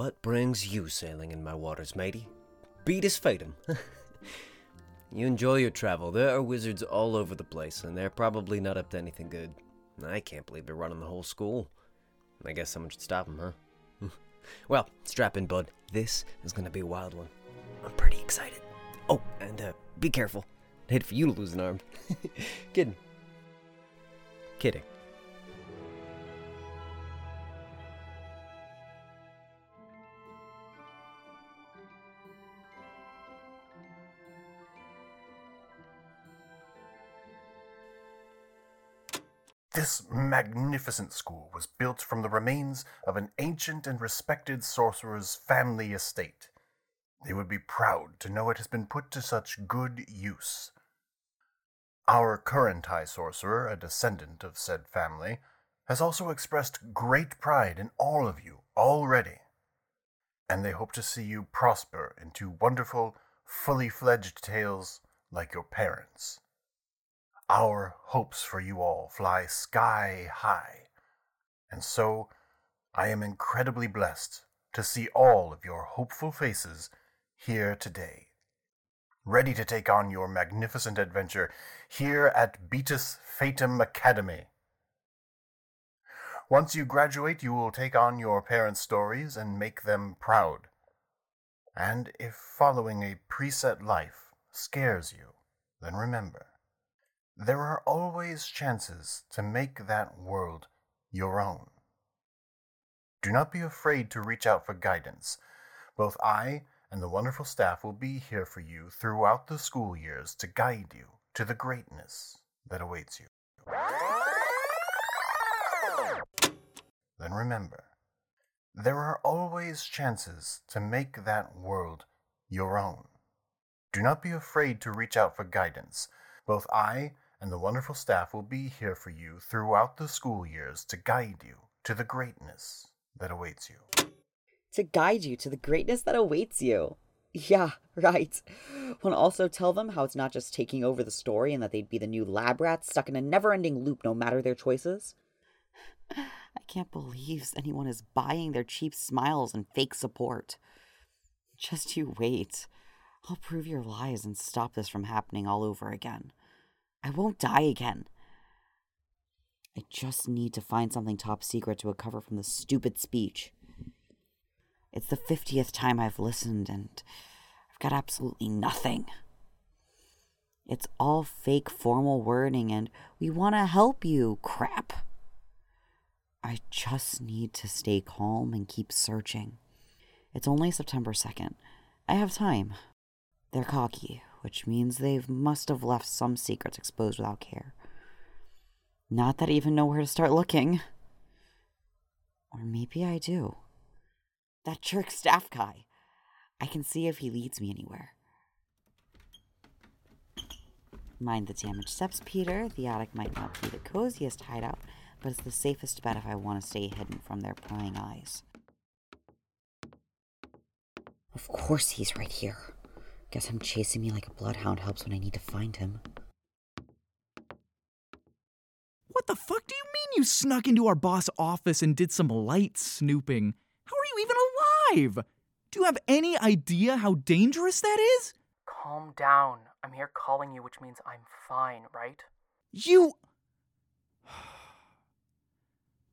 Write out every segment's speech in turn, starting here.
What brings you sailing in my waters, matey? Beatus Fatum. you enjoy your travel. There are wizards all over the place, and they're probably not up to anything good. I can't believe they're running the whole school. I guess someone should stop them, huh? well, strap in, bud. This is gonna be a wild one. I'm pretty excited. Oh, and uh, be careful. I'd hate for you to lose an arm. Kidding. Kidding. This magnificent school was built from the remains of an ancient and respected sorcerer's family estate. They would be proud to know it has been put to such good use. Our current High Sorcerer, a descendant of said family, has also expressed great pride in all of you already, and they hope to see you prosper into wonderful, fully fledged tales like your parents. Our hopes for you all fly sky high, and so I am incredibly blessed to see all of your hopeful faces here today, ready to take on your magnificent adventure here at Beatus Fatum Academy. Once you graduate, you will take on your parents' stories and make them proud. And if following a preset life scares you, then remember, there are always chances to make that world your own. Do not be afraid to reach out for guidance. Both I and the wonderful staff will be here for you throughout the school years to guide you to the greatness that awaits you. Then remember, there are always chances to make that world your own. Do not be afraid to reach out for guidance. Both I and the wonderful staff will be here for you throughout the school years to guide you to the greatness that awaits you. To guide you to the greatness that awaits you. Yeah, right. Want to also tell them how it's not just taking over the story and that they'd be the new lab rats stuck in a never ending loop no matter their choices? I can't believe anyone is buying their cheap smiles and fake support. Just you wait. I'll prove your lies and stop this from happening all over again. I won't die again. I just need to find something top secret to recover from the stupid speech. It's the 50th time I've listened and I've got absolutely nothing. It's all fake formal wording and we want to help you crap. I just need to stay calm and keep searching. It's only September 2nd. I have time. They're cocky, which means they must have left some secrets exposed without care. Not that I even know where to start looking. Or maybe I do. That jerk staff guy. I can see if he leads me anywhere. Mind the damaged steps, Peter. The attic might not be the coziest hideout, but it's the safest bet if I want to stay hidden from their prying eyes. Of course he's right here. Guess him chasing me like a bloodhound helps when I need to find him. What the fuck do you mean you snuck into our boss office and did some light snooping? How are you even alive? Do you have any idea how dangerous that is? Calm down. I'm here calling you, which means I'm fine, right? You.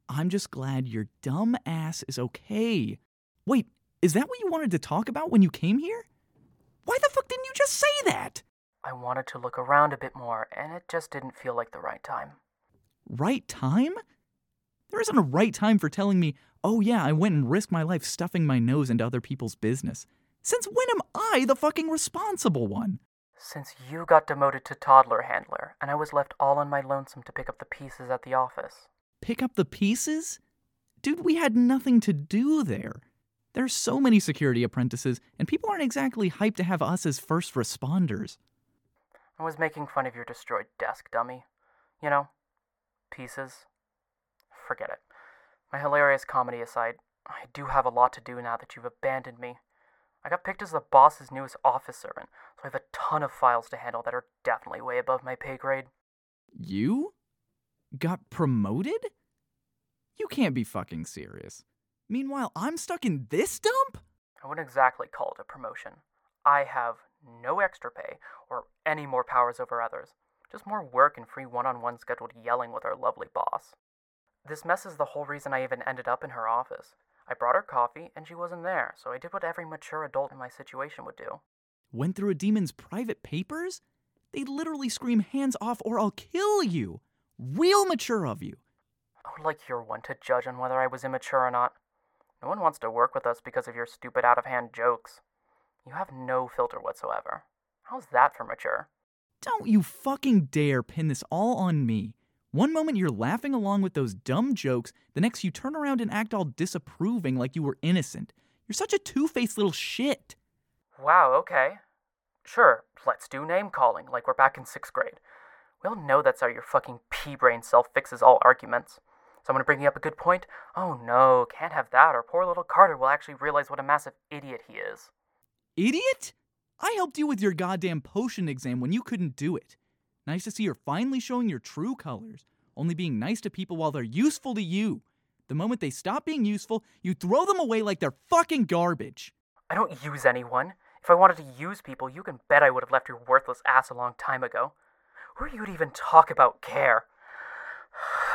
I'm just glad your dumb ass is okay. Wait, is that what you wanted to talk about when you came here? Why the fuck didn't you just say that? I wanted to look around a bit more, and it just didn't feel like the right time. Right time? There isn't a right time for telling me, oh yeah, I went and risked my life stuffing my nose into other people's business. Since when am I the fucking responsible one? Since you got demoted to toddler handler, and I was left all on my lonesome to pick up the pieces at the office. Pick up the pieces? Dude, we had nothing to do there. There's so many security apprentices, and people aren't exactly hyped to have us as first responders. I was making fun of your destroyed desk, dummy. You know, pieces. Forget it. My hilarious comedy aside, I do have a lot to do now that you've abandoned me. I got picked as the boss's newest office servant, so I have a ton of files to handle that are definitely way above my pay grade. You? Got promoted? You can't be fucking serious. Meanwhile, I'm stuck in this dump? I wouldn't exactly call it a promotion. I have no extra pay or any more powers over others, just more work and free one on one scheduled yelling with our lovely boss. This mess is the whole reason I even ended up in her office. I brought her coffee and she wasn't there, so I did what every mature adult in my situation would do. Went through a demon's private papers? They literally scream hands off or I'll kill you. Real mature of you. Oh, like you're one to judge on whether I was immature or not. No one wants to work with us because of your stupid out of hand jokes. You have no filter whatsoever. How's that for mature? Don't you fucking dare pin this all on me. One moment you're laughing along with those dumb jokes, the next you turn around and act all disapproving like you were innocent. You're such a two faced little shit. Wow, okay. Sure, let's do name calling like we're back in sixth grade. We all know that's how your fucking pea brain self fixes all arguments. Someone bringing up a good point? Oh no, can't have that, or poor little Carter will actually realize what a massive idiot he is. Idiot? I helped you with your goddamn potion exam when you couldn't do it. Nice to see you're finally showing your true colors, only being nice to people while they're useful to you. The moment they stop being useful, you throw them away like they're fucking garbage. I don't use anyone. If I wanted to use people, you can bet I would have left your worthless ass a long time ago. Who are you to even talk about care?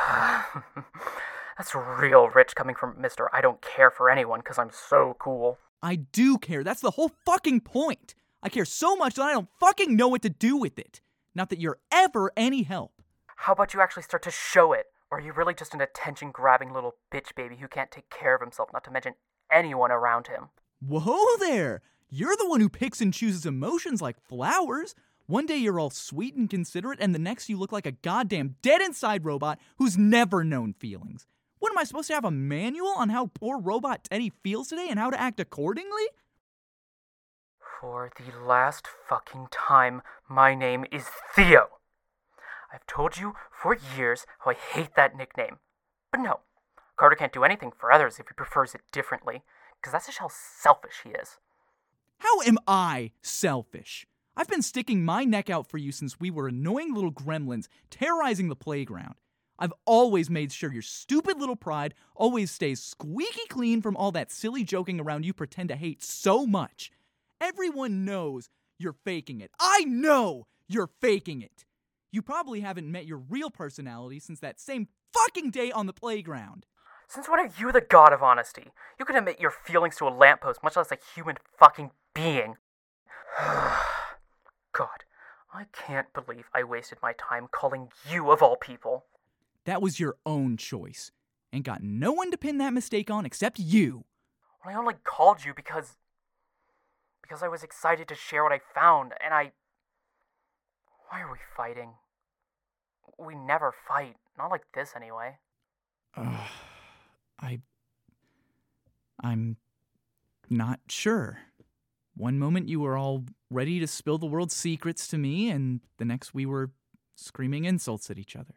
That's real rich coming from Mr. I don't care for anyone because I'm so cool. I do care. That's the whole fucking point. I care so much that I don't fucking know what to do with it. Not that you're ever any help. How about you actually start to show it? Or are you really just an attention grabbing little bitch baby who can't take care of himself, not to mention anyone around him? Whoa there! You're the one who picks and chooses emotions like flowers. One day you're all sweet and considerate, and the next you look like a goddamn dead inside robot who's never known feelings. What am I supposed to have a manual on how poor robot Teddy feels today and how to act accordingly? For the last fucking time, my name is Theo. I've told you for years how I hate that nickname. But no, Carter can't do anything for others if he prefers it differently, because that's just how selfish he is. How am I selfish? I've been sticking my neck out for you since we were annoying little gremlins terrorizing the playground. I've always made sure your stupid little pride always stays squeaky clean from all that silly joking around you pretend to hate so much. Everyone knows you're faking it. I know you're faking it. You probably haven't met your real personality since that same fucking day on the playground. Since when are you the god of honesty? You can admit your feelings to a lamppost, much less a human fucking being. God, I can't believe I wasted my time calling you of all people. That was your own choice. Ain't got no one to pin that mistake on except you. Well, I only called you because. because I was excited to share what I found, and I. Why are we fighting? We never fight. Not like this, anyway. Uh, I. I'm not sure. One moment you were all ready to spill the world's secrets to me, and the next we were screaming insults at each other.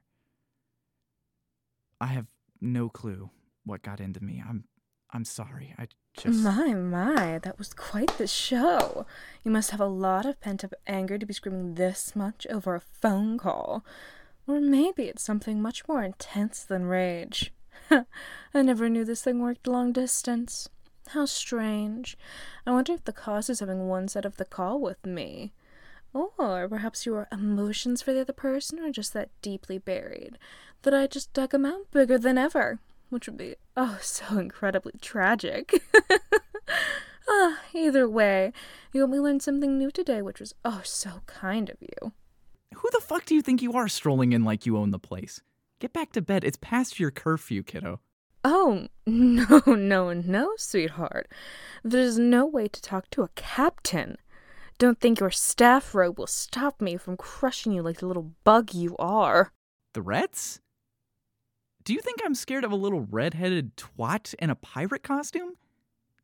I have no clue what got into me. I'm I'm sorry. I just My, my, that was quite the show. You must have a lot of pent up anger to be screaming this much over a phone call. Or maybe it's something much more intense than rage. I never knew this thing worked long distance. How strange. I wonder if the cause is having one side of the call with me. Or perhaps your emotions for the other person are just that deeply buried that I just dug 'em out bigger than ever, which would be, oh, so incredibly tragic. ah, either way, you helped me learn something new today, which was, oh, so kind of you. Who the fuck do you think you are strolling in like you own the place? Get back to bed. It's past your curfew, kiddo. Oh, no, no, no, sweetheart. There's no way to talk to a captain. Don't think your staff robe will stop me from crushing you like the little bug you are. Threats? Do you think I'm scared of a little red-headed twat in a pirate costume?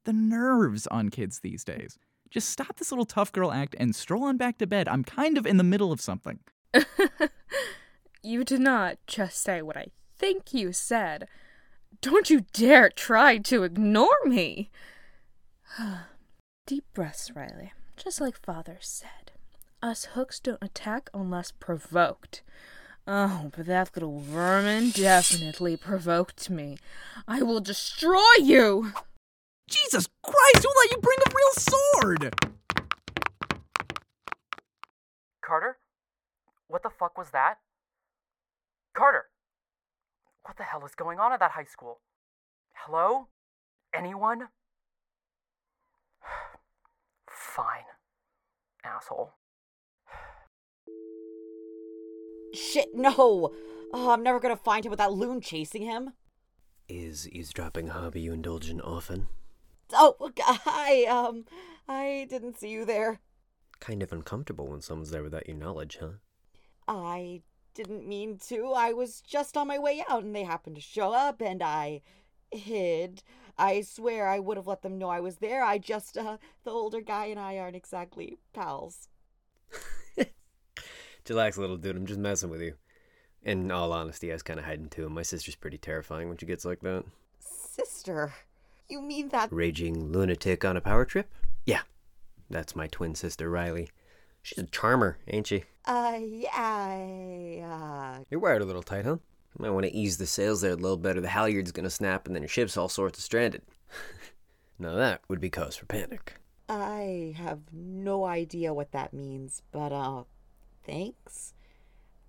The nerves on kids these days. Just stop this little tough girl act and stroll on back to bed. I'm kind of in the middle of something. you did not just say what I think you said. Don't you dare try to ignore me. Deep breaths, Riley. Just like father said. Us hooks don't attack unless provoked. Oh, but that little vermin definitely provoked me. I will destroy you! Jesus Christ, who let you bring a real sword? Carter? What the fuck was that? Carter! What the hell is going on at that high school? Hello? Anyone? Fine. Asshole. Shit, no! Oh, I'm never gonna find him with that loon chasing him. Is eavesdropping a hobby you indulge in often? Oh, hi, um, I didn't see you there. Kind of uncomfortable when someone's there without your knowledge, huh? I didn't mean to. I was just on my way out and they happened to show up and I hid. I swear I would have let them know I was there. I just, uh, the older guy and I aren't exactly pals. Chillax, little dude. I'm just messing with you. In all honesty, I was kind of hiding too. My sister's pretty terrifying when she gets like that. Sister, you mean that? Raging lunatic on a power trip? Yeah, that's my twin sister, Riley. She's a charmer, ain't she? Uh, yeah, uh, You're wired a little tight, huh? You might want to ease the sails there a little better. The halyard's gonna snap and then your ship's all sorts of stranded. now that would be cause for panic. I have no idea what that means, but, uh, thanks.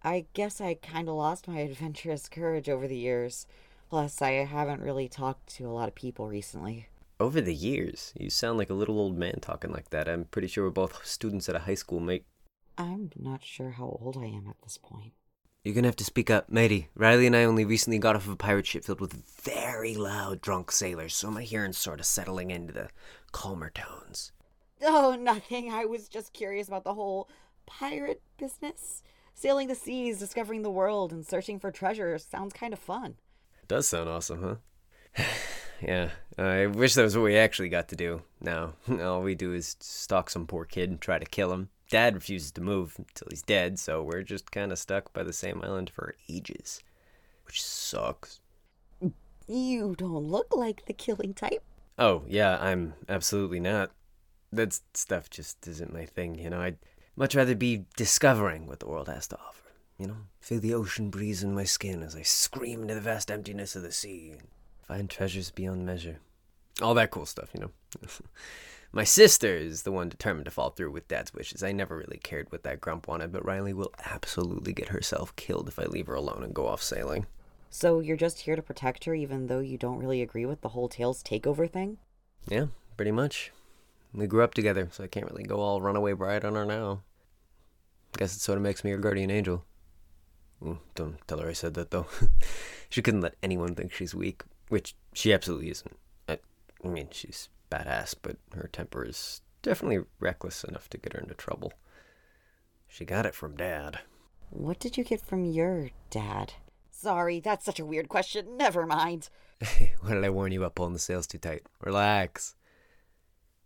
I guess I kinda lost my adventurous courage over the years. Plus, I haven't really talked to a lot of people recently. Over the years, you sound like a little old man talking like that. I'm pretty sure we're both students at a high school, mate. I'm not sure how old I am at this point. You're gonna have to speak up, matey. Riley and I only recently got off of a pirate ship filled with very loud drunk sailors, so my hearing's sort of settling into the calmer tones. Oh, nothing. I was just curious about the whole pirate business. Sailing the seas, discovering the world, and searching for treasure sounds kind of fun. Does sound awesome, huh? yeah, I wish that was what we actually got to do. Now, all we do is stalk some poor kid and try to kill him. Dad refuses to move until he's dead, so we're just kind of stuck by the same island for ages. Which sucks. You don't look like the killing type. Oh, yeah, I'm absolutely not. That stuff just isn't my thing, you know. I'd much rather be discovering what the world has to offer. You know, feel the ocean breeze in my skin as I scream into the vast emptiness of the sea and find treasures beyond measure. All that cool stuff, you know. my sister is the one determined to fall through with Dad's wishes. I never really cared what that grump wanted, but Riley will absolutely get herself killed if I leave her alone and go off sailing. So you're just here to protect her, even though you don't really agree with the whole Tales takeover thing? Yeah, pretty much. We grew up together, so I can't really go all runaway bride on her now. Guess it sort of makes me her guardian angel. Ooh, don't tell her I said that, though. she couldn't let anyone think she's weak, which she absolutely isn't. I, I mean, she's badass, but her temper is definitely reckless enough to get her into trouble. She got it from Dad. What did you get from your dad? Sorry, that's such a weird question. Never mind. Why did I warn you about pulling the sails too tight? Relax.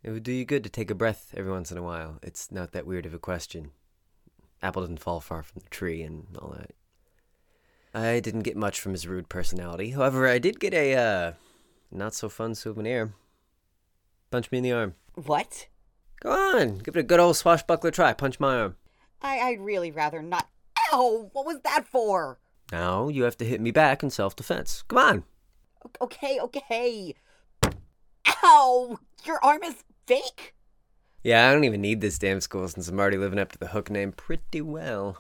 It would do you good to take a breath every once in a while. It's not that weird of a question. Apple doesn't fall far from the tree and all that. I didn't get much from his rude personality. However, I did get a, uh, not so fun souvenir. Punch me in the arm. What? Go on, give it a good old swashbuckler try. Punch my arm. I, I'd really rather not. Ow! What was that for? Now you have to hit me back in self defense. Come on. Okay, okay. Ow! Your arm is fake? Yeah, I don't even need this damn school since I'm already living up to the hook name pretty well.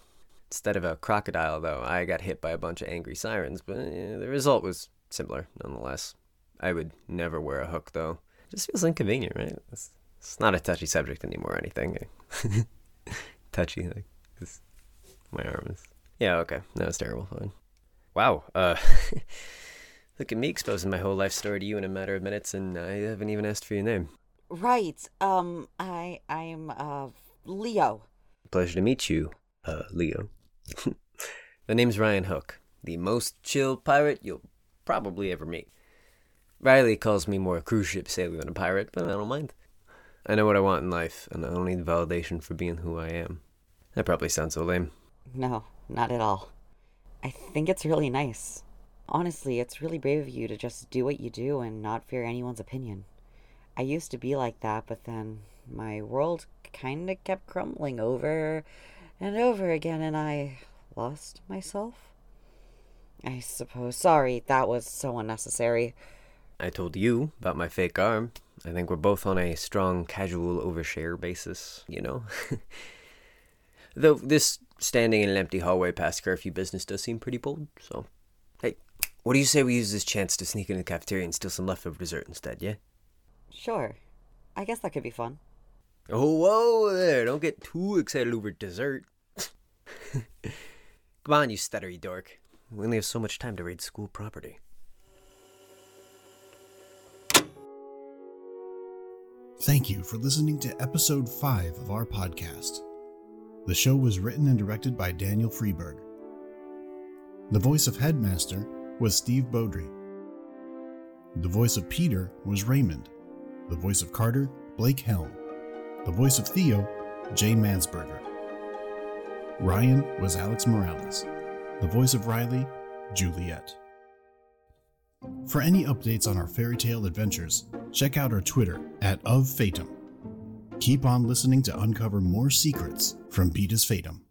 Instead of a crocodile, though, I got hit by a bunch of angry sirens, but eh, the result was similar nonetheless. I would never wear a hook, though. It just feels inconvenient, right? It's, it's not a touchy subject anymore or anything. touchy, like, my arm is. Yeah, okay. No, it's terrible. Fine. Wow. Uh, look at me exposing my whole life story to you in a matter of minutes, and I haven't even asked for your name. Right. Um, I I'm uh Leo. Pleasure to meet you, uh, Leo. The name's Ryan Hook, the most chill pirate you'll probably ever meet. Riley calls me more a cruise ship sailor than a pirate, but I don't mind. I know what I want in life, and I don't need validation for being who I am. That probably sounds so lame. No, not at all. I think it's really nice. Honestly, it's really brave of you to just do what you do and not fear anyone's opinion. I used to be like that, but then my world kind of kept crumbling over and over again, and I lost myself? I suppose. Sorry, that was so unnecessary. I told you about my fake arm. I think we're both on a strong casual overshare basis, you know? Though this standing in an empty hallway past curfew business does seem pretty bold, so. Hey, what do you say we use this chance to sneak into the cafeteria and steal some leftover dessert instead, yeah? Sure. I guess that could be fun. Oh, whoa there, don't get too excited over dessert. Come on, you stuttery dork. We only have so much time to raid school property. Thank you for listening to episode 5 of our podcast. The show was written and directed by Daniel Freeberg. The voice of Headmaster was Steve Beaudry. The voice of Peter was Raymond. The voice of Carter, Blake Helm. The voice of Theo, Jay Mansberger. Ryan was Alex Morales. The voice of Riley, Juliet. For any updates on our fairy tale adventures, check out our Twitter at of. Keep on listening to uncover more secrets from Beatus Fatum.